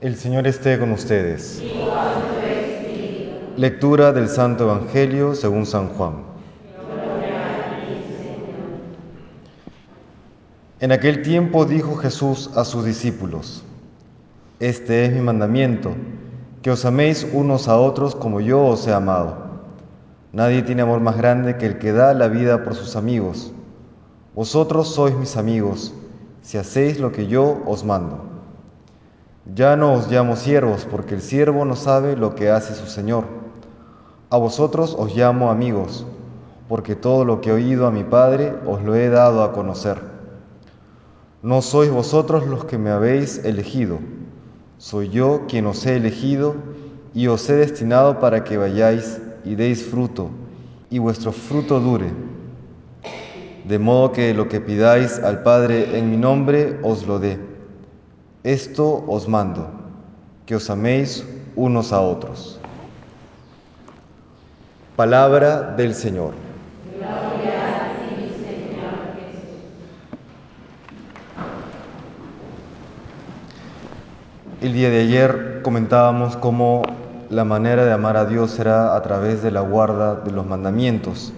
El Señor esté con ustedes. Lectura del Santo Evangelio según San Juan. En aquel tiempo dijo Jesús a sus discípulos, Este es mi mandamiento, que os améis unos a otros como yo os he amado. Nadie tiene amor más grande que el que da la vida por sus amigos. Vosotros sois mis amigos, si hacéis lo que yo os mando. Ya no os llamo siervos, porque el siervo no sabe lo que hace su Señor. A vosotros os llamo amigos, porque todo lo que he oído a mi Padre os lo he dado a conocer. No sois vosotros los que me habéis elegido, soy yo quien os he elegido y os he destinado para que vayáis y deis fruto, y vuestro fruto dure. De modo que lo que pidáis al Padre en mi nombre os lo dé. Esto os mando, que os améis unos a otros. Palabra del Señor. El día de ayer comentábamos cómo la manera de amar a Dios será a través de la guarda de los mandamientos.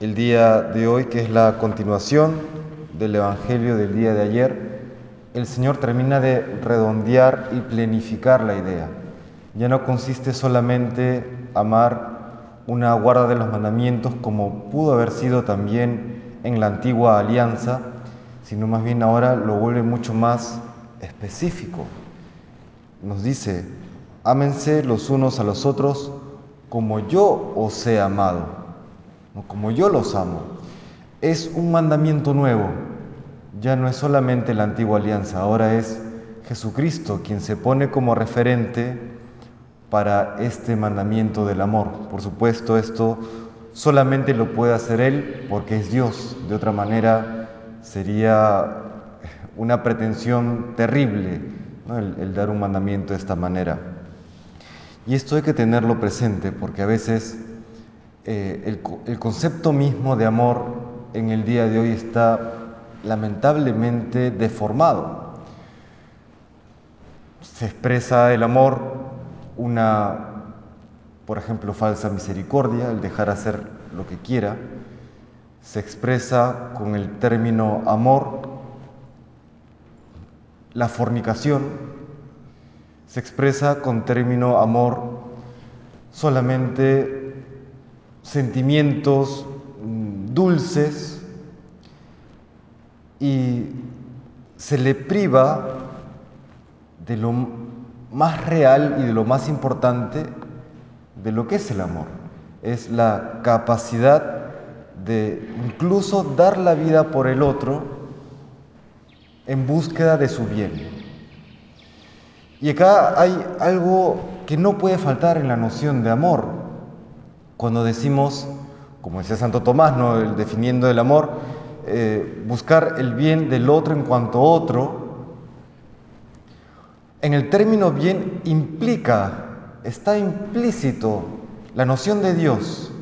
El día de hoy, que es la continuación del Evangelio del día de ayer, el Señor termina de redondear y planificar la idea. Ya no consiste solamente amar una guarda de los mandamientos como pudo haber sido también en la antigua alianza, sino más bien ahora lo vuelve mucho más específico. Nos dice, ámense los unos a los otros como yo os he amado, como yo los amo. Es un mandamiento nuevo, ya no es solamente la antigua alianza, ahora es Jesucristo quien se pone como referente para este mandamiento del amor. Por supuesto, esto solamente lo puede hacer Él porque es Dios. De otra manera, sería una pretensión terrible el, dar un mandamiento de esta manera. Y esto hay que tenerlo presente porque a veces eh, el, el concepto mismo de amor en el día de hoy está lamentablemente deformado. Se expresa el amor una, por ejemplo, falsa misericordia, el dejar hacer lo que quiera. Se expresa con el término amor la fornicación. Se expresa con término amor solamente sentimientos mm, dulces, y se le priva de lo más real y de lo más importante de lo que es el amor. Es la capacidad de incluso dar la vida por el otro en búsqueda de su bien. Y acá hay algo que no puede faltar en la noción de amor. Cuando decimos, como decía Santo Tomás, ¿no? definiendo el amor, eh, buscar el bien del otro en cuanto otro, en el término bien implica, está implícito la noción de Dios.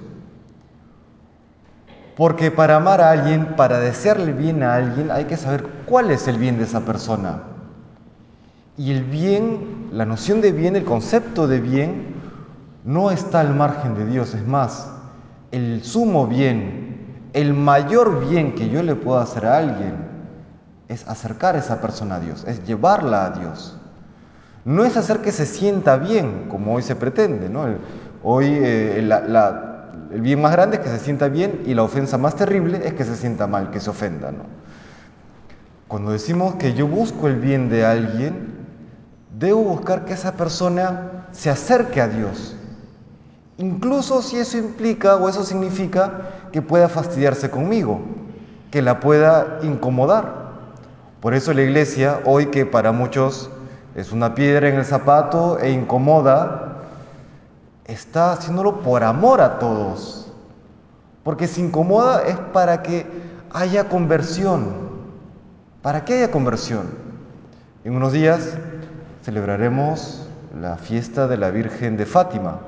Porque para amar a alguien, para desearle bien a alguien, hay que saber cuál es el bien de esa persona. Y el bien, la noción de bien, el concepto de bien, no está al margen de Dios. Es más, el sumo bien el mayor bien que yo le puedo hacer a alguien es acercar a esa persona a Dios, es llevarla a Dios. No es hacer que se sienta bien, como hoy se pretende. ¿no? Hoy eh, el bien más grande es que se sienta bien y la ofensa más terrible es que se sienta mal, que se ofenda. ¿no? Cuando decimos que yo busco el bien de alguien, debo buscar que esa persona se acerque a Dios, Incluso si eso implica o eso significa que pueda fastidiarse conmigo, que la pueda incomodar. Por eso la iglesia, hoy que para muchos es una piedra en el zapato e incomoda, está haciéndolo por amor a todos. Porque si incomoda es para que haya conversión. ¿Para que haya conversión? En unos días celebraremos la fiesta de la Virgen de Fátima.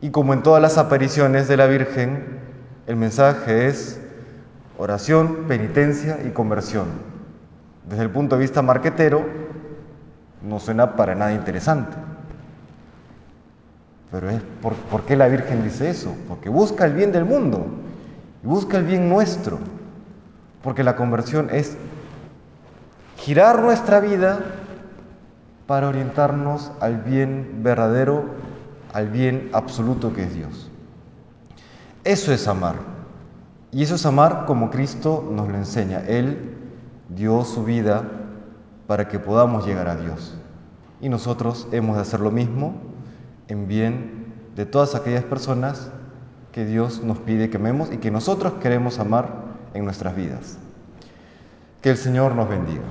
Y como en todas las apariciones de la Virgen, el mensaje es oración, penitencia y conversión. Desde el punto de vista marquetero, no suena para nada interesante. Pero es por, ¿por qué la Virgen dice eso? Porque busca el bien del mundo y busca el bien nuestro. Porque la conversión es girar nuestra vida para orientarnos al bien verdadero, al bien absoluto que es Dios. Eso es amar. Y eso es amar como Cristo nos lo enseña. Él dio su vida para que podamos llegar a Dios. Y nosotros hemos de hacer lo mismo en bien de todas aquellas personas que Dios nos pide que amemos y que nosotros queremos amar en nuestras vidas. Que el Señor nos bendiga.